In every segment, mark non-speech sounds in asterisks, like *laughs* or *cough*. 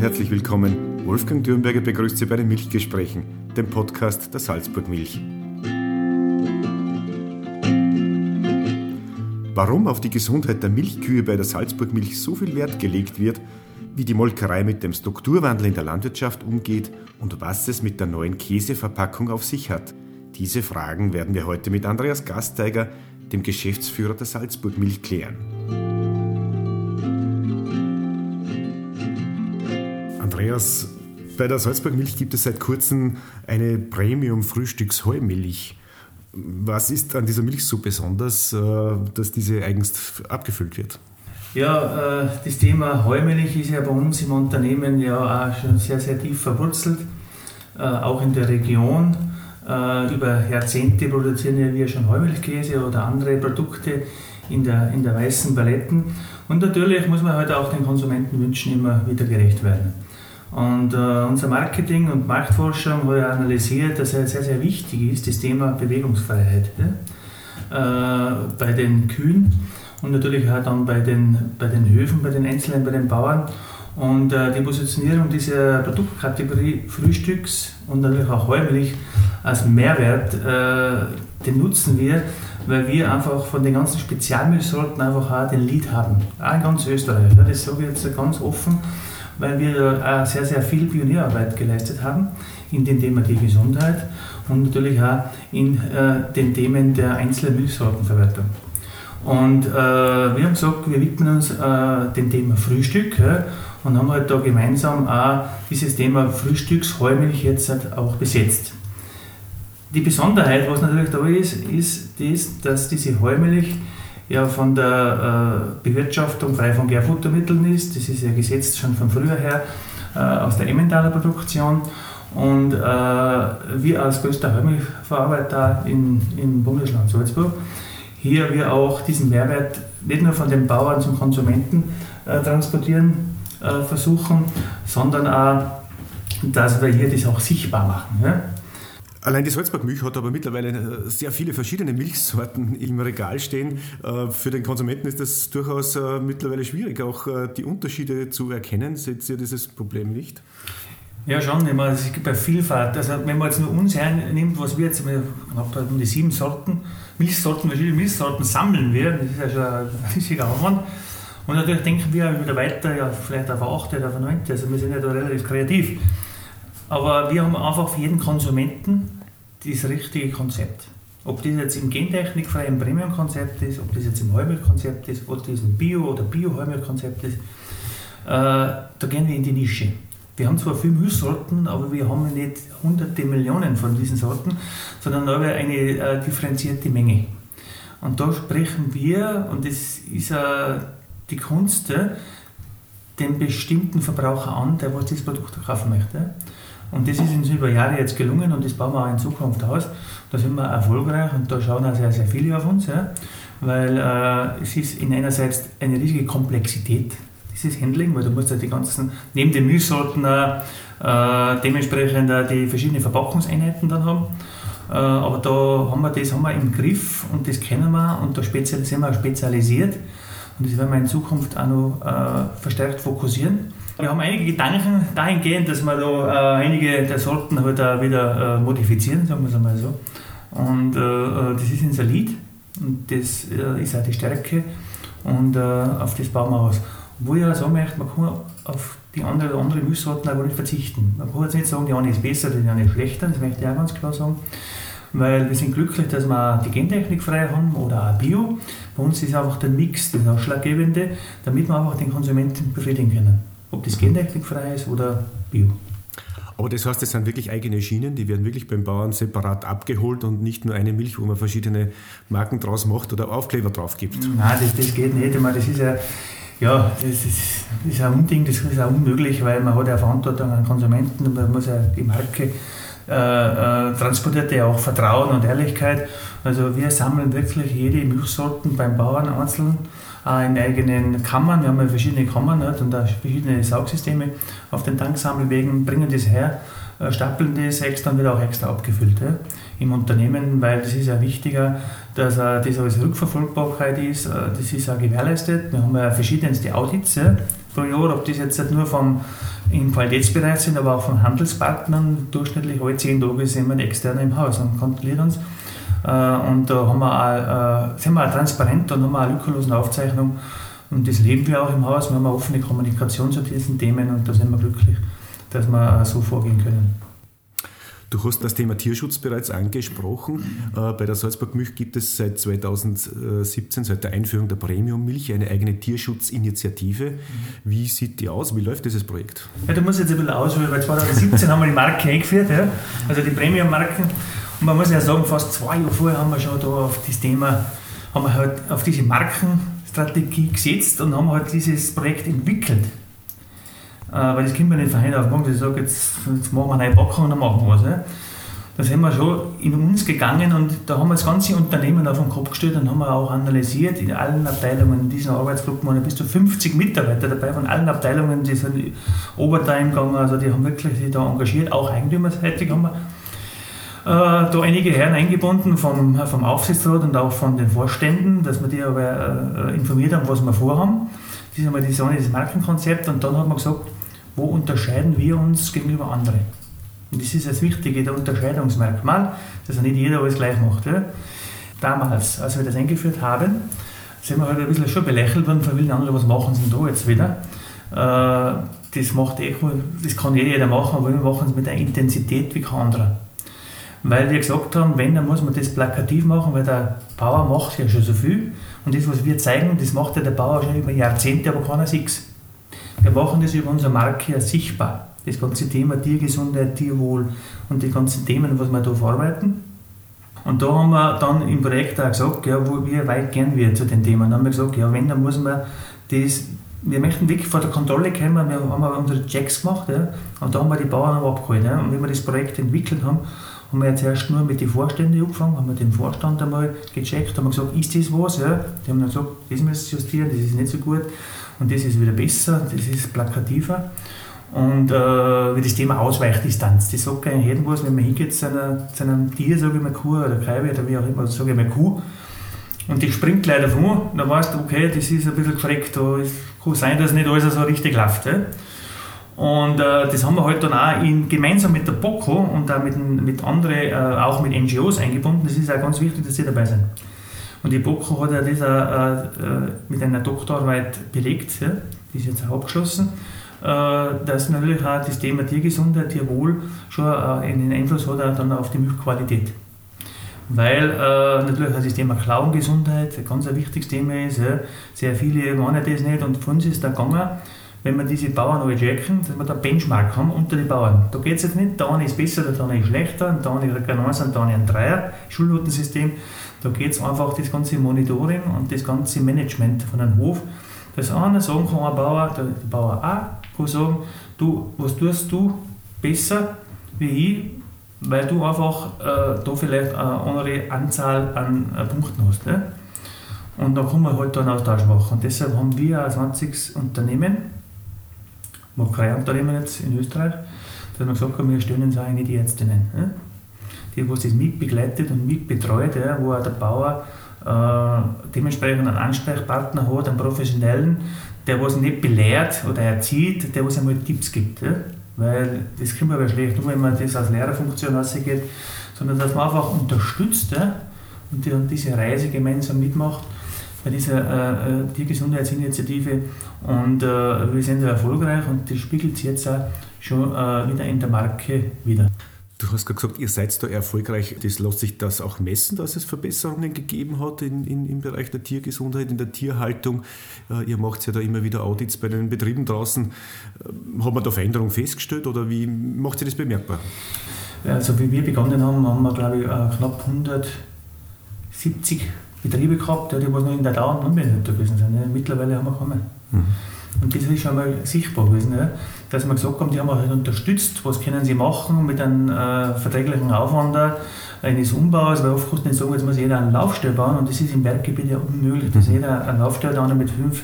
herzlich willkommen. Wolfgang Dürnberger begrüßt Sie bei den Milchgesprächen, dem Podcast der Salzburg Milch. Warum auf die Gesundheit der Milchkühe bei der Salzburg Milch so viel Wert gelegt wird, wie die Molkerei mit dem Strukturwandel in der Landwirtschaft umgeht und was es mit der neuen Käseverpackung auf sich hat. Diese Fragen werden wir heute mit Andreas Gasteiger, dem Geschäftsführer der Salzburg Milch, klären. Andreas, bei der Salzburg Milch gibt es seit kurzem eine Premium-Frühstücks-Heumilch. Was ist an dieser Milch so besonders, äh, dass diese eigens abgefüllt wird? Ja, äh, das Thema Heumilch ist ja bei uns im Unternehmen ja auch schon sehr, sehr tief verwurzelt, äh, auch in der Region. Über Jahrzehnte produzieren ja wir schon Heumilchkäse oder andere Produkte in der, in der weißen Paletten. Und natürlich muss man halt auch den Konsumentenwünschen immer wieder gerecht werden. Und äh, unser Marketing und Marktforschung hat analysiert, dass es sehr, sehr wichtig ist, das Thema Bewegungsfreiheit ja? äh, bei den Kühen und natürlich auch dann bei den, bei den Höfen, bei den Einzelnen, bei den Bauern. Und äh, die Positionierung dieser Produktkategorie Frühstücks und natürlich auch Heumilch als Mehrwert, äh, den nutzen wir, weil wir einfach von den ganzen Spezialmilchsorten einfach auch den Lead haben. Auch in ganz Österreich. Ja, das sage ich jetzt ganz offen weil wir auch sehr, sehr viel Pionierarbeit geleistet haben in den Themen der Gesundheit und natürlich auch in äh, den Themen der einzelnen Milchsortenverwertung. Und äh, wir haben gesagt, wir widmen uns äh, dem Thema Frühstück ja, und haben halt da gemeinsam auch dieses Thema Frühstücksheumilch jetzt halt auch besetzt. Die Besonderheit, was natürlich da ist, ist das, dass diese Heumilch ja von der äh, Bewirtschaftung frei von Gärfuttermitteln ist. Das ist ja gesetzt schon von früher her äh, aus der Emmentaler Produktion. Und äh, wir als größter Heumilchverarbeiter in, im Bundesland Salzburg, hier wir auch diesen Mehrwert nicht nur von den Bauern zum Konsumenten äh, transportieren äh, versuchen, sondern auch, dass wir hier das auch sichtbar machen. Ja? Allein die Salzburg Milch hat aber mittlerweile äh, sehr viele verschiedene Milchsorten *laughs* im Regal stehen. Äh, für den Konsumenten ist das durchaus äh, mittlerweile schwierig, auch die Unterschiede zu erkennen. Seht ihr dieses Problem nicht? Ja, schon. Ich meine, es gibt bei Vielfalt. Also, wenn man jetzt nur uns hernimmt, was wir jetzt wir um die sieben Sorten, Milchsorten, verschiedene Milchsorten sammeln wir, das ist ja schon ein *laughs* riesiger Aufwand. Und natürlich denken wir wieder weiter, ja, vielleicht auf achte oder auf neunte. Also, wir sind ja da relativ kreativ. Aber wir haben einfach für jeden Konsumenten das richtige Konzept. Ob das jetzt im gentechnikfreien Premium-Konzept ist, ob das jetzt im Heumilch-Konzept ist, ob das ein Bio- oder Bio-Heumilch-Konzept ist, äh, da gehen wir in die Nische. Wir haben zwar viele Milchsorten, aber wir haben nicht hunderte Millionen von diesen Sorten, sondern nur eine äh, differenzierte Menge. Und da sprechen wir, und das ist äh, die Kunst, äh, den bestimmten Verbraucher an, der was dieses Produkt kaufen möchte. Und das ist uns über Jahre jetzt gelungen und das bauen wir auch in Zukunft aus. Da sind wir erfolgreich und da schauen auch sehr, sehr viele auf uns, ja, weil äh, es ist in einerseits eine riesige Komplexität, dieses Handling, weil du musst ja die ganzen, neben den Milchsorten äh, dementsprechend äh, die verschiedenen Verpackungseinheiten dann haben. Äh, aber da haben wir das haben wir im Griff und das kennen wir und da sind wir spezialisiert und das werden wir in Zukunft auch noch äh, verstärkt fokussieren. Wir haben einige Gedanken dahingehend, dass wir da äh, einige der Sorten halt auch wieder äh, modifizieren, sagen wir es einmal so. Und äh, äh das ist unser Lied und das äh, ist auch die Stärke und äh, auf das bauen wir aus. Wo ich auch sagen möchte, man kann auf die andere, andere Milchsorten aber nicht verzichten. Man kann jetzt nicht sagen, die eine ist besser, die eine ist schlechter, das möchte ich auch ganz klar sagen. Weil wir sind glücklich, dass wir die Gentechnik frei haben oder auch Bio. Bei uns ist einfach der Mix das Ausschlaggebende, damit wir einfach den Konsumenten befriedigen können ob das gentechnikfrei ist oder bio. Aber das heißt, es sind wirklich eigene Schienen, die werden wirklich beim Bauern separat abgeholt und nicht nur eine Milch, wo man verschiedene Marken draus macht oder Aufkleber drauf gibt. Nein, das, das geht nicht. Ich meine, das ist ja, ja das ist, das ist ein Unding, das ist auch unmöglich, weil man hat ja Verantwortung an Konsumenten und man muss ja die Marke äh, äh, transportiert ja auch Vertrauen und Ehrlichkeit. Also wir sammeln wirklich jede Milchsorten beim Bauern einzeln in eigenen Kammern. Wir haben ja verschiedene Kammern und auch verschiedene Saugsysteme auf den Tanksammelwegen, bringen das her, äh, stapeln das extra und wird auch extra abgefüllt im Unternehmen, weil das ist ja wichtiger, dass äh, das alles Rückverfolgbarkeit ist, das ist auch gewährleistet. Wir haben ja verschiedenste Audits pro Jahr, ob das jetzt nur vom im Qualitätsbereich sind, aber auch von Handelspartnern. Durchschnittlich alle zehn Tage sind wir externe im Haus und kontrollieren uns. Äh, und da haben wir auch, äh, sind wir auch transparent und haben wir auch lückenlose Aufzeichnung. Und das leben wir auch im Haus. Wir haben eine offene Kommunikation zu diesen Themen und da sind wir glücklich, dass wir so vorgehen können. Du hast das Thema Tierschutz bereits angesprochen. Äh, bei der Salzburg Milch gibt es seit 2017, seit der Einführung der Premium-Milch, eine eigene Tierschutzinitiative. Wie sieht die aus? Wie läuft dieses Projekt? Ja, du musst jetzt ein bisschen ausholen, weil 2017 haben wir die Marke eingeführt, ja? also die Premium-Marken. Und man muss ja sagen, fast zwei Jahre vorher haben wir schon da auf das Thema, haben wir halt auf diese Markenstrategie gesetzt und haben halt dieses Projekt entwickelt. Äh, weil das kommt mir nicht von heute auf morgen, dass ich sage, jetzt, jetzt machen wir eine neue Packung und dann machen wir was. Ne? Da sind wir schon in uns gegangen und da haben wir das ganze Unternehmen auf den Kopf gestellt und haben wir auch analysiert in allen Abteilungen. In diesen Arbeitsgruppen waren bis zu 50 Mitarbeiter dabei von allen Abteilungen, die sind Overtime gegangen, also die haben wirklich sich da engagiert, auch eigentümerseitig haben wir da einige Herren eingebunden vom, vom Aufsichtsrat und auch von den Vorständen, dass wir die aber äh, informiert haben, was wir vorhaben. Das ist einmal das Markenkonzept und dann hat man gesagt, wo unterscheiden wir uns gegenüber anderen? Und das ist das Wichtige, der Unterscheidungsmerkmal, dass ja nicht jeder alles gleich macht. Ja. Damals, als wir das eingeführt haben, sind wir halt ein bisschen schon belächelt worden von vielen anderen, was machen sie denn da jetzt wieder? Äh, das, macht eh, das kann eh jeder machen, aber wir machen es mit einer Intensität wie kein anderer. Weil wir gesagt haben, wenn, dann muss man das plakativ machen, weil der Bauer macht ja schon so viel. Und das, was wir zeigen, das macht ja der Bauer schon über Jahrzehnte, aber keiner sieht wir machen das über unsere Marke ja sichtbar. Das ganze Thema Tiergesundheit, Tierwohl und die ganzen Themen, was wir da verarbeiten. Und da haben wir dann im Projekt auch gesagt, ja, wo wir weit gern wir zu den Themen. Dann haben wir gesagt, ja, wenn, dann muss man das, wir möchten wirklich vor der Kontrolle kommen, wir haben unsere Checks gemacht, ja, und da haben wir die Bauern abgeholt. Ja, und wenn wir das Projekt entwickelt haben, haben wir jetzt erst nur mit den Vorständen angefangen, haben wir den Vorstand einmal gecheckt, haben gesagt, ist das was? Ja? Die haben dann gesagt, das müssen justieren, das ist nicht so gut und das ist wieder besser, das ist plakativer. Und äh, wie das Thema Ausweichdistanz, das sagt eigentlich jedem was, wenn man hingeht zu, einer, zu einem Tier, sage ich mal Kuh oder Kreibe oder wie auch immer, sage ich mal Kuh, und die springt leider vor, dann weißt du, okay, das ist ein bisschen gefreckt, da kann sein, dass nicht alles so richtig läuft. Ja? Und äh, das haben wir halt dann auch in, gemeinsam mit der BOKO und auch mit, mit anderen, äh, auch mit NGOs eingebunden. Das ist auch ganz wichtig, dass sie dabei sind. Und die BOKO hat ja das auch, äh, mit einer Doktorarbeit belegt, ja, die ist jetzt auch abgeschlossen, äh, dass natürlich auch das Thema Tiergesundheit, Tierwohl schon äh, einen Einfluss hat auch dann auf die Milchqualität. Weil äh, natürlich auch das Thema Klauengesundheit ein ganz ein wichtiges Thema ist. Ja. Sehr viele meinen das nicht und von uns ist da gegangen, wenn wir diese Bauern alle checken, dass wir da Benchmark haben unter den Bauern. Da geht es jetzt nicht, der eine ist besser, der andere ist schlechter, der eine kriegt ein 1 und der andere ein 3er, Schulnotensystem. Da geht es einfach das ganze Monitoring und das ganze Management von einem Hof. Das eine sagen kann ein Bauer, der, Bauer A kann sagen, du, was tust du besser wie ich, weil du einfach äh, da vielleicht eine andere Anzahl an äh, Punkten hast. Ne? Und da kann man halt dann Austausch machen. Und deshalb haben wir ein 20 Unternehmen, Molkereiunternehmen jetzt in Österreich, dass wir gesagt haben, wir stellen uns eigentlich die Ärztinnen. Ne? die was das mitbegleitet und mitbetreut, ja, wo auch der Bauer äh, dementsprechend einen Ansprechpartner hat, einen professionellen, der was nicht belehrt oder erzieht, der was einmal Tipps gibt. Ja. Weil das kommt aber schlecht um, wenn man das als Lehrerfunktion ausgeht, sondern dass man einfach unterstützt ja, und die, diese Reise gemeinsam mitmacht bei dieser äh, äh Tiergesundheitsinitiative und äh, wir sind sehr erfolgreich und das spiegelt sich jetzt auch schon äh, wieder in der Marke wieder. Du hast gerade gesagt, ihr seid da erfolgreich. Das lässt sich das auch messen, dass es Verbesserungen gegeben hat in, in, im Bereich der Tiergesundheit, in der Tierhaltung. Äh, ihr macht ja da immer wieder Audits bei den Betrieben draußen. Äh, hat man da Veränderungen festgestellt oder wie macht ihr das bemerkbar? Also wie wir begonnen haben, haben wir glaube ich äh, knapp 170 Betriebe gehabt, die was noch in der dauernden Anwendung gewesen sind. Mittlerweile haben wir keine. Mhm. Und das ist schon mal sichtbar gewesen, ja? dass wir gesagt haben, die haben halt unterstützt, was können sie machen mit einem äh, verträglichen Aufwand eines Umbaus, weil oft kannst du nicht sagen, jetzt muss jeder einen Laufstall bauen und das ist im Berggebiet ja unmöglich, dass mhm. jeder einen Laufstall dann mit fünf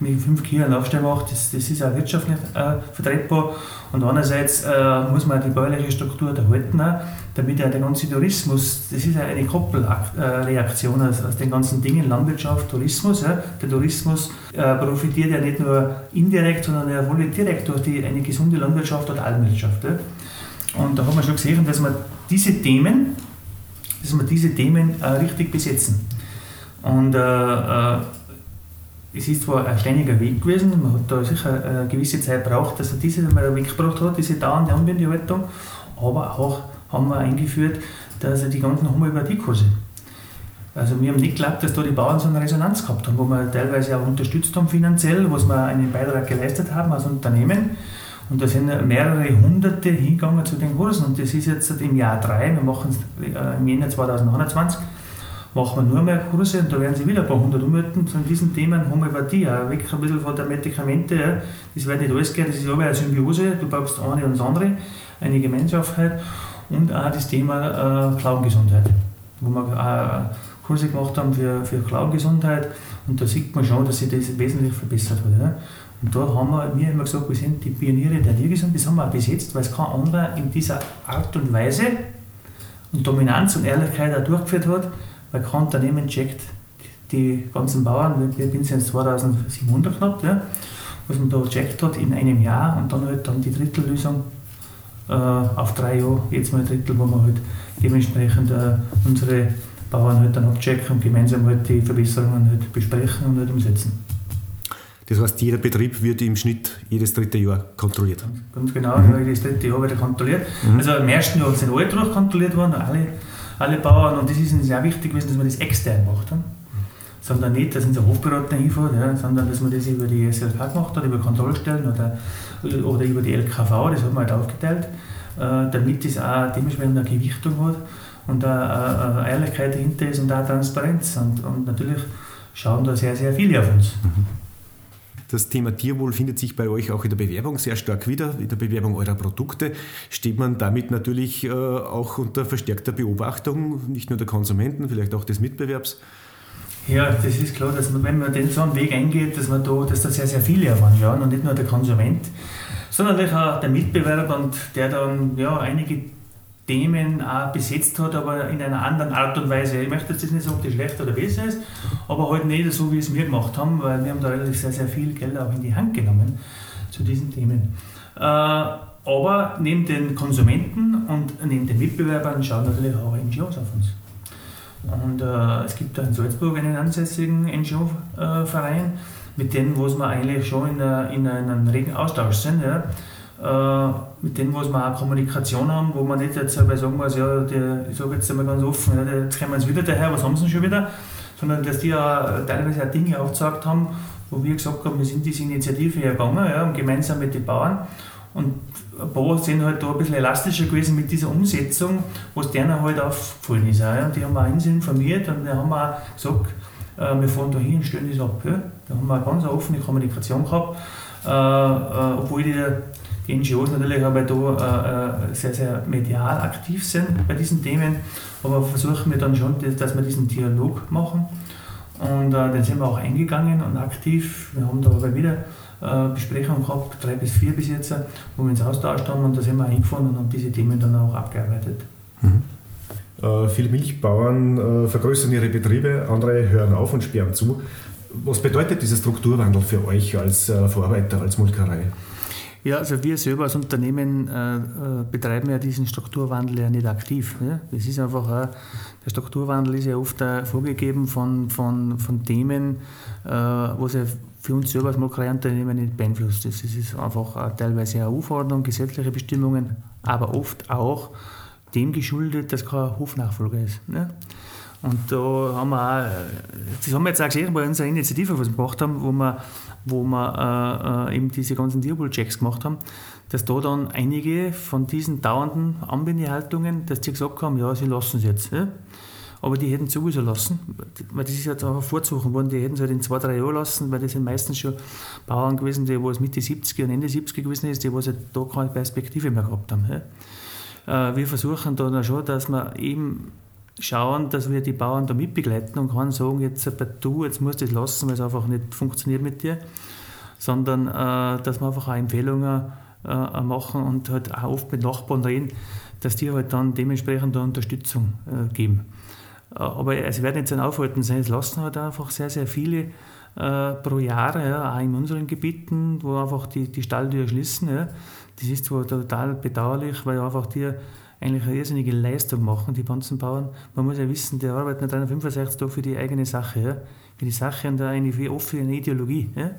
mit fünf Kühen einen Aufstall macht, das, das ist auch wirtschaftlich äh, vertretbar. Und andererseits äh, muss man die bäuerliche Struktur erhalten, damit ja der ganze Tourismus, das ist ja eine Koppelreaktion aus, aus den ganzen Dingen, Landwirtschaft, Tourismus. Ja. Der Tourismus äh, profitiert ja nicht nur indirekt, sondern ja wohl direkt durch die, eine gesunde Landwirtschaft oder Alpenwirtschaft. Ja. Und da haben wir schon gesehen, dass wir diese Themen, dass wir diese Themen äh, richtig besetzen. Und äh, äh, es ist zwar ein steiniger Weg gewesen, man hat da sicher eine gewisse Zeit gebraucht, dass er diese mal weggebracht hat, diese dauernde Anwendehaltung, aber auch haben wir eingeführt, dass er die ganzen Homöopathiekurse. Also wir haben nicht geglaubt, dass da die Bauern so eine Resonanz gehabt haben, wo wir teilweise auch unterstützt haben finanziell, was wir einen Beitrag geleistet haben als Unternehmen. Und da sind mehrere Hunderte hingegangen zu den Kursen. Und das ist jetzt im Jahr 3, wir machen es äh, im Jänner 2021, machen wir nur mehr Kurse und da werden sie wieder ein paar hundert ummelden zu diesen Themen Homöopathie, auch weg ein bisschen von der Medikamente. Das wird nicht alles gehen, das ist aber eine Symbiose, du brauchst eine und das andere, eine Gemeinschaft halt. Und auch das Thema äh, Klauengesundheit, wo wir auch Kurse gemacht haben für, für Klauengesundheit und da sieht man schon, dass sich das wesentlich verbessert hat. Ja. Und da haben wir, wir immer gesagt, wir sind die Pioniere der Tiergesundheit, das haben wir auch besetzt, weil es kein anderer in dieser Art und Weise und Dominanz und Ehrlichkeit auch durchgeführt hat, weil kein Unternehmen checkt die ganzen Bauern, wir sind jetzt 2700 knapp, ja, was man da checkt hat in einem Jahr und dann halt dann die Drittellösung äh, auf drei Jahre, jetzt mal ein Drittel, wo wir halt dementsprechend äh, unsere Bauern halt dann abchecken und gemeinsam halt die Verbesserungen halt besprechen und halt umsetzen. Das heißt, jeder Betrieb wird im Schnitt jedes dritte Jahr kontrolliert. Ganz genau, mhm. jedes dritte Jahr wird er kontrolliert. Mhm. Also im ersten Jahr sind alle durchkontrolliert worden, alle alle Bauern. Und das ist uns sehr wichtig gewesen, dass man das extern macht. Hm? Sondern nicht, dass unser Hofberater hinfährt, ja, sondern dass man das über die SLK gemacht hat, über Kontrollstellen oder, oder über die LKV, das hat man halt aufgeteilt, äh, damit das auch dementsprechend eine Gewichtung hat und eine, Ehrlichkeit dahinter ist und auch Transparenz. Und, und natürlich schauen da sehr, sehr viele auf uns. Mhm. Das Thema Tierwohl findet sich bei euch auch in der Bewerbung sehr stark wieder, in der Bewerbung eurer Produkte. Steht man damit natürlich äh, auch unter verstärkter Beobachtung, nicht nur der Konsumenten, vielleicht auch des Mitbewerbs? Ja, das ist klar, dass man, wenn man den so einen Weg eingeht, dass, man da, dass da sehr, sehr viele ja, und nicht nur der Konsument, sondern auch der Mitbewerber und der dann ja, einige Themen auch besetzt hat, aber in einer anderen Art und Weise. Ich möchte jetzt nicht sagen, ob das schlecht oder besser ist, aber halt nicht so, wie es wir gemacht haben, weil wir haben da relativ sehr, sehr viel Geld auch in die Hand genommen zu diesen Themen. Äh, aber neben den Konsumenten und neben den Mitbewerbern schauen natürlich auch NGOs auf uns. Und äh, es gibt da in Salzburg einen ansässigen NGO-Verein, mit wo wir eigentlich schon in, a, in einem regen Austausch sind. Ja äh, mit denen, wo wir auch Kommunikation haben, wo man nicht jetzt sagen muss, ja, der, ich sage jetzt einmal ganz offen, ja, jetzt kommen wir jetzt wieder daher, was haben sie denn schon wieder? Sondern dass die ja teilweise auch Dinge aufgezeigt haben, wo wir gesagt haben, wir sind diese Initiative gegangen, ja, gemeinsam mit den Bauern. Und ein paar sind halt da ein bisschen elastischer gewesen mit dieser Umsetzung, was denen halt aufgefallen ist. Ja. Und die haben auch uns informiert und die haben auch gesagt, äh, wir fahren da hin und stellen das ab. Ja. Da haben wir eine ganz offene Kommunikation gehabt, äh, äh, obwohl die die NGOs natürlich aber da äh, sehr, sehr medial aktiv sind bei diesen Themen, aber versuchen wir dann schon, dass wir diesen Dialog machen. Und äh, den sind wir auch eingegangen und aktiv. Wir haben da aber wieder äh, Besprechungen gehabt, drei bis vier bis jetzt, wo wir uns austauscht haben und da sind wir eingefunden und haben diese Themen dann auch abgearbeitet. Mhm. Äh, viele Milchbauern äh, vergrößern ihre Betriebe, andere hören auf und sperren zu. Was bedeutet dieser Strukturwandel für euch als äh, Verarbeiter, als Molkerei? Ja, also wir selber als Unternehmen äh, äh, betreiben ja diesen Strukturwandel ja nicht aktiv. Ne? Das ist einfach, äh, der Strukturwandel ist ja oft vorgegeben von, von, von Themen, äh, was ja für uns selber als Molkereiunternehmen nicht beeinflusst. Das ist einfach äh, teilweise EU-Verordnung, gesetzliche Bestimmungen, aber oft auch dem geschuldet, dass kein Hofnachfolger ist. Ne? Und da haben wir auch, das haben wir jetzt auch gesehen bei unserer Initiative, was wir gemacht haben, wo wir, wo wir äh, eben diese ganzen Diabol-Checks gemacht haben, dass da dann einige von diesen dauernden Anbindehaltungen, dass die gesagt haben, ja, sie lassen es jetzt. Ja? Aber die hätten sowieso lassen, weil das ist jetzt einfach vorzusuchen worden, die hätten es halt in zwei, drei Jahren lassen, weil das sind meistens schon Bauern gewesen, die es Mitte 70er und Ende 70er gewesen ist, die halt da keine Perspektive mehr gehabt haben. Ja? Äh, wir versuchen da schon, dass wir eben schauen, dass wir die Bauern da mitbegleiten und kann sagen, jetzt du, jetzt musst du das lassen, weil es einfach nicht funktioniert mit dir, sondern äh, dass wir einfach auch Empfehlungen äh, machen und halt auch oft mit Nachbarn reden, dass die halt dann dementsprechend Unterstützung äh, geben. Äh, aber es werden jetzt ein Aufhalten sein, es lassen halt einfach sehr, sehr viele äh, pro Jahr, ja, auch in unseren Gebieten, wo einfach die, die Stalltür schließen. Ja. Das ist zwar total bedauerlich, weil einfach die eigentlich eine irrsinnige Leistung machen, die ganzen Bauern. Man muss ja wissen, die arbeiten 365 Tage für die eigene Sache, ja. für die Sache und eine offene Ideologie. Ja.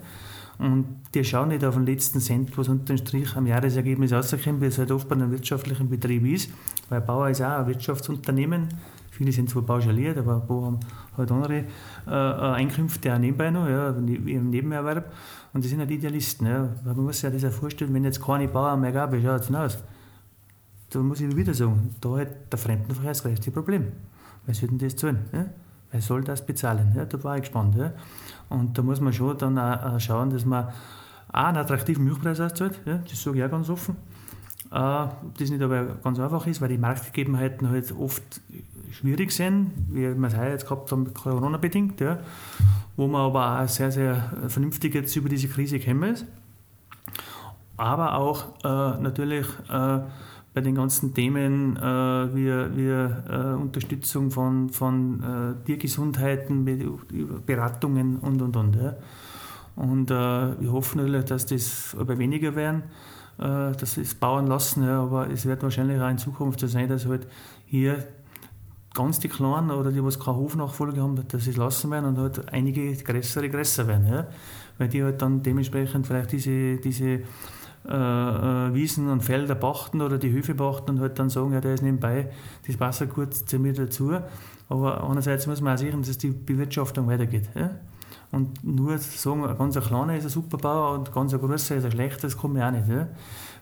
Und die schauen nicht auf den letzten Cent, was unter dem Strich am Jahresergebnis rauskommt, wie es halt oft bei einem wirtschaftlichen Betrieb ist. Weil Bauer ist auch ein Wirtschaftsunternehmen. Viele sind zwar pauschaliert, aber ein paar haben halt andere äh, Einkünfte auch nebenbei noch, ja, im Nebenerwerb. Und die sind halt Idealisten. Ja. Man muss sich ja das auch vorstellen, wenn jetzt keine Bauern mehr gab, wie schaut es denn aus? Da muss ich wieder sagen, da hat der Fremdenverkehr das größte Problem. Wer soll denn das zahlen? Ja? Wer soll das bezahlen? Ja, da war ich gespannt. Ja? Und da muss man schon dann auch schauen, dass man auch einen attraktiven Milchpreis auszahlt. Ja? Das sage ich auch ganz offen. Äh, das nicht aber ganz einfach ist, weil die Marktgegebenheiten halt oft schwierig sind, wie wir es heuer jetzt gehabt haben, Corona-bedingt, ja? wo man aber auch sehr, sehr vernünftig jetzt über diese Krise gekommen ist. Aber auch äh, natürlich äh, bei den ganzen Themen äh, wie, wie äh, Unterstützung von, von äh, Tiergesundheiten, Beratungen und und und. Ja. Und äh, wir hoffen natürlich, dass das aber weniger werden, äh, dass es Bauern lassen, ja, aber es wird wahrscheinlich auch in Zukunft so sein, dass halt hier ganz die Kleinen oder die, was keine Hofnachfolge haben, dass sie es lassen werden und halt einige größere größer werden. Ja. Weil die halt dann dementsprechend vielleicht diese, diese äh, äh, Wiesen und Felder pachten oder die Höfe pachten und halt dann sagen, ja, der ist nebenbei, das Wasser kurz zu mir dazu. Aber andererseits muss man auch sichern, dass die Bewirtschaftung weitergeht. Ja? Und nur sagen, ein ganz kleiner ist ein super Bauer und ein ganz großer ist ein schlechter, das kommt mir auch nicht. Ja?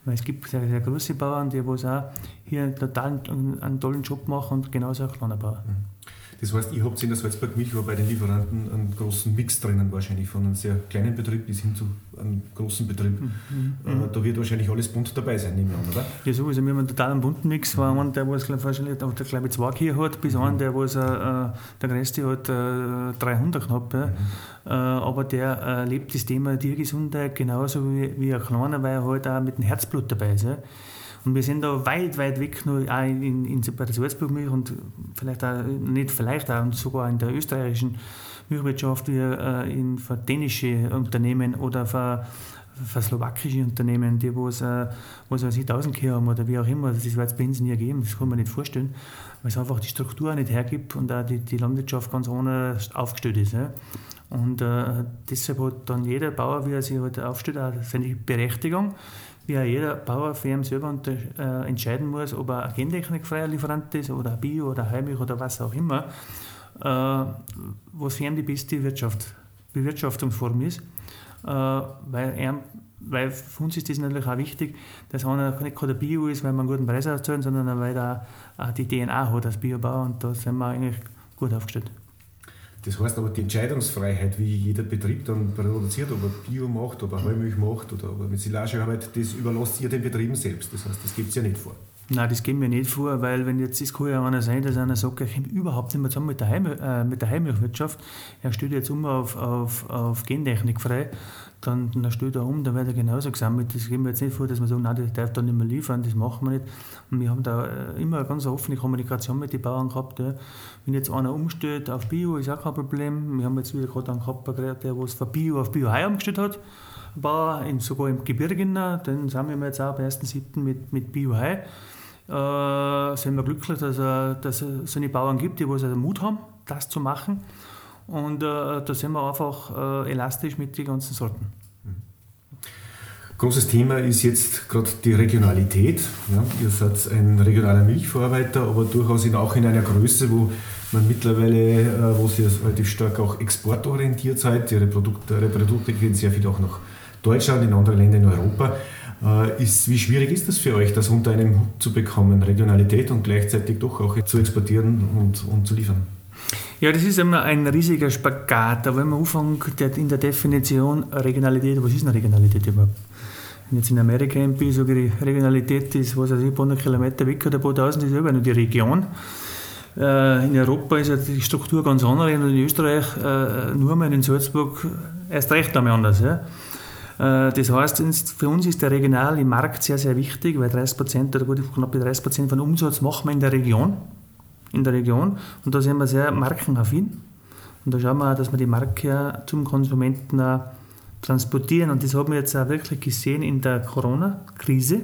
Weil es gibt sehr, sehr große Bauern, die auch hier total einen, einen tollen Job machen und genauso ein kleiner Bauer. Mhm. Das heißt, ihr habt in der Salzburg Milch bei den Lieferanten einen großen Mix drinnen, wahrscheinlich von einem sehr kleinen Betrieb bis hin zu einem großen Betrieb. Mhm. Äh, da wird wahrscheinlich alles bunt dabei sein, nehme ich an, oder? Ja, so. Also wir haben einen totalen bunten Mix. Von mhm. einem, der was wahrscheinlich der, glaube ich, zwei Kühe hat, bis mhm. einen, der was, äh, der größte hat äh, 300 knapp. Ja. Mhm. Äh, aber der äh, lebt das Thema Tiergesundheit genauso wie, wie ein kleiner, weil er halt auch mit dem Herzblut dabei ist. Ja. Und wir sind da weit, weit weg, nur auch in, in, bei der Salzburg-Milch und vielleicht auch, nicht vielleicht auch, sogar in der österreichischen Milchwirtschaft, wie äh, in, für dänische Unternehmen oder für, für slowakische Unternehmen, die wo es, äh, was weiß ich, 1000 Kühe haben oder wie auch immer, das wird es bei uns nie geben, das kann man nicht vorstellen, weil es einfach die Struktur nicht hergibt und auch die, die Landwirtschaft ganz ohne aufgestellt ist. Ja. Und äh, deshalb hat dann jeder Bauer, wie er sich halt aufstellt, auch seine Berechtigung wie ja jeder Bauer für ihn selber unter, äh, entscheiden muss, ob er ein gentechnikfreier Lieferant ist oder Bio oder Heimlich oder was auch immer, äh, was für ihn die beste Wirtschaft, Bewirtschaftungsform ist. Äh, weil, er, weil für uns ist das natürlich auch wichtig, dass einer nicht gerade Bio ist, weil man einen guten Preis auszahlen, sondern weil er auch die DNA hat als Biobauer und da sind wir eigentlich gut aufgestellt. Das heißt aber, die Entscheidungsfreiheit, wie jeder Betrieb dann produziert, ob er Bio macht, ob er Heumilch macht oder ob er mit Silage arbeitet, das überlasst ihr den Betrieben selbst. Das heißt, das gibt es ja nicht vor. Nein, das geben wir nicht vor, weil wenn jetzt das kann ja einer sein, dass einer sagt, ich komme überhaupt nicht mehr zusammen mit der, Heim, äh, mit der Heimilchwirtschaft, er stellt jetzt um auf, auf, auf Gentechnik frei, dann, dann stellt er um, dann wird er genauso gesammelt. Das geben wir jetzt nicht vor, dass wir sagen, nein, das darf dann nicht mehr liefern, das machen wir nicht. Und wir haben da äh, immer eine ganz offene Kommunikation mit den Bauern gehabt. Ja. Wenn jetzt einer umstellt auf Bio, ist auch kein Problem. Wir haben jetzt wieder gerade einen gehabt, der was von Bio auf Bio-Hai umgestellt hat. Bauer, sogar im Gebirge, den sind wir jetzt auch am 1.7. mit, mit Bio-Hai äh, sind wir glücklich, dass, äh, dass es so eine Bauern gibt, die was also Mut haben, das zu machen. Und äh, da sind wir einfach äh, elastisch mit den ganzen Sorten. Großes Thema ist jetzt gerade die Regionalität. Ja, ihr seid ein regionaler Milchverarbeiter, aber durchaus in, auch in einer Größe, wo man mittlerweile, äh, wo ihr relativ stark auch exportorientiert seid. Ihre Produkte, eure Produkte gehen sehr viel auch nach Deutschland, in andere Länder in Europa. Äh, ist, wie schwierig ist das für euch, das unter einem Hut zu bekommen, Regionalität und gleichzeitig doch auch zu exportieren und, und zu liefern? Ja, das ist immer ein riesiger Spagat. Aber wenn man anfängt in der Definition Regionalität, was ist eine Regionalität überhaupt? Wenn jetzt in Amerika bin, sage ich, Regionalität ist, was weiß ich, ein paar Kilometer weg oder ein paar tausend, ist über nur die Region. Äh, in Europa ist ja die Struktur ganz anders und in Österreich äh, nur mehr in Salzburg erst recht einmal anders. Ja. Äh, das heißt, für uns ist der regionale Markt sehr, sehr wichtig, weil 30 Prozent oder gut, knapp 30 Prozent von Umsatz machen wir in der Region. In der Region. Und da sind wir sehr markenaffin. Und da schauen wir dass wir die Marke zum Konsumenten transportieren. Und das haben wir jetzt auch wirklich gesehen in der Corona-Krise,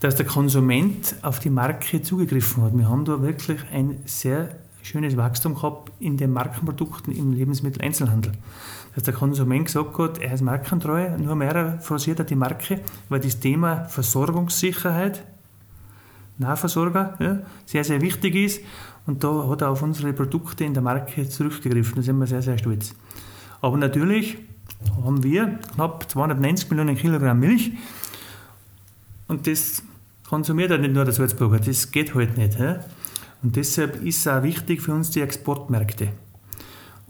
dass der Konsument auf die Marke zugegriffen hat. Wir haben da wirklich ein sehr schönes Wachstum gehabt in den Markenprodukten im Lebensmitteleinzelhandel dass der Konsument gesagt hat, er ist markentreu, nur mehr forciert er die Marke, weil das Thema Versorgungssicherheit, Nahversorger, ja, sehr, sehr wichtig ist. Und da hat er auf unsere Produkte in der Marke zurückgegriffen. Da sind wir sehr, sehr stolz. Aber natürlich haben wir knapp 290 Millionen Kilogramm Milch und das konsumiert halt nicht nur der Salzburger, das geht halt nicht. Ja. Und deshalb ist es auch wichtig für uns die Exportmärkte.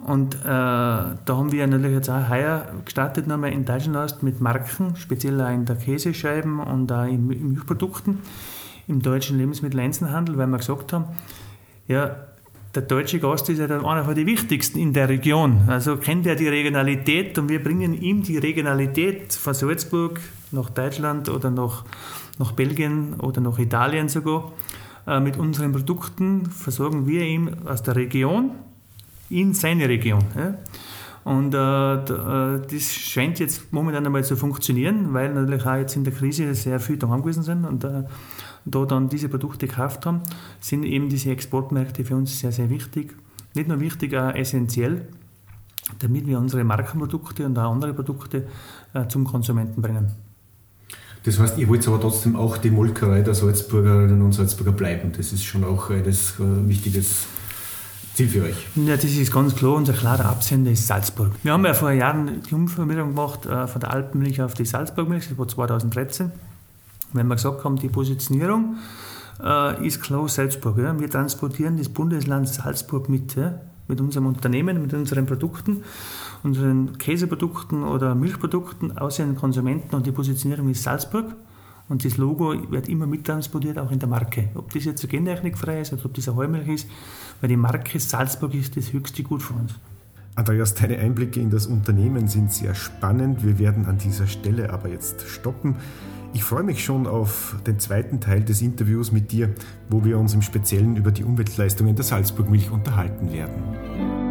Und äh, da haben wir natürlich jetzt auch heuer gestartet nochmal in Deutschland mit Marken, speziell auch in der Käsescheiben und auch in, in Milchprodukten im deutschen Lebensmitteleinzelhandel, weil wir gesagt haben, ja, der deutsche Gast ist ja einer von den wichtigsten in der Region. Also kennt er die Regionalität und wir bringen ihm die Regionalität von Salzburg nach Deutschland oder nach, nach Belgien oder nach Italien sogar. Äh, mit unseren Produkten versorgen wir ihm aus der Region in seine Region. Ja. Und äh, äh, das scheint jetzt momentan einmal zu funktionieren, weil natürlich auch jetzt in der Krise sehr viel daheim gewesen sind und äh, da dann diese Produkte gekauft haben, sind eben diese Exportmärkte für uns sehr, sehr wichtig. Nicht nur wichtig, auch essentiell, damit wir unsere Markenprodukte und auch andere Produkte äh, zum Konsumenten bringen. Das heißt, ihr wollt aber trotzdem auch die Molkerei der Salzburgerinnen und Salzburger bleiben. Das ist schon auch ein äh, wichtiges Ziel für euch? Ja, das ist ganz klar. Unser klarer Absender ist Salzburg. Wir haben ja vor Jahren die Umvermittlung gemacht äh, von der Alpenmilch auf die Salzburgmilch. Das war 2013. Wenn wir gesagt haben, die Positionierung äh, ist klar Salzburg. Ja. Wir transportieren das Bundesland Salzburg mit. Ja, mit unserem Unternehmen, mit unseren Produkten, unseren Käseprodukten oder Milchprodukten aus den Konsumenten und die Positionierung ist Salzburg. Und das Logo wird immer mittransportiert, auch in der Marke. Ob das jetzt eine gentechnikfrei ist oder ob das eine Heumilch ist, weil die Marke Salzburg ist das höchste Gut für uns. Andreas, deine Einblicke in das Unternehmen sind sehr spannend. Wir werden an dieser Stelle aber jetzt stoppen. Ich freue mich schon auf den zweiten Teil des Interviews mit dir, wo wir uns im Speziellen über die Umweltleistungen der Salzburg Milch unterhalten werden.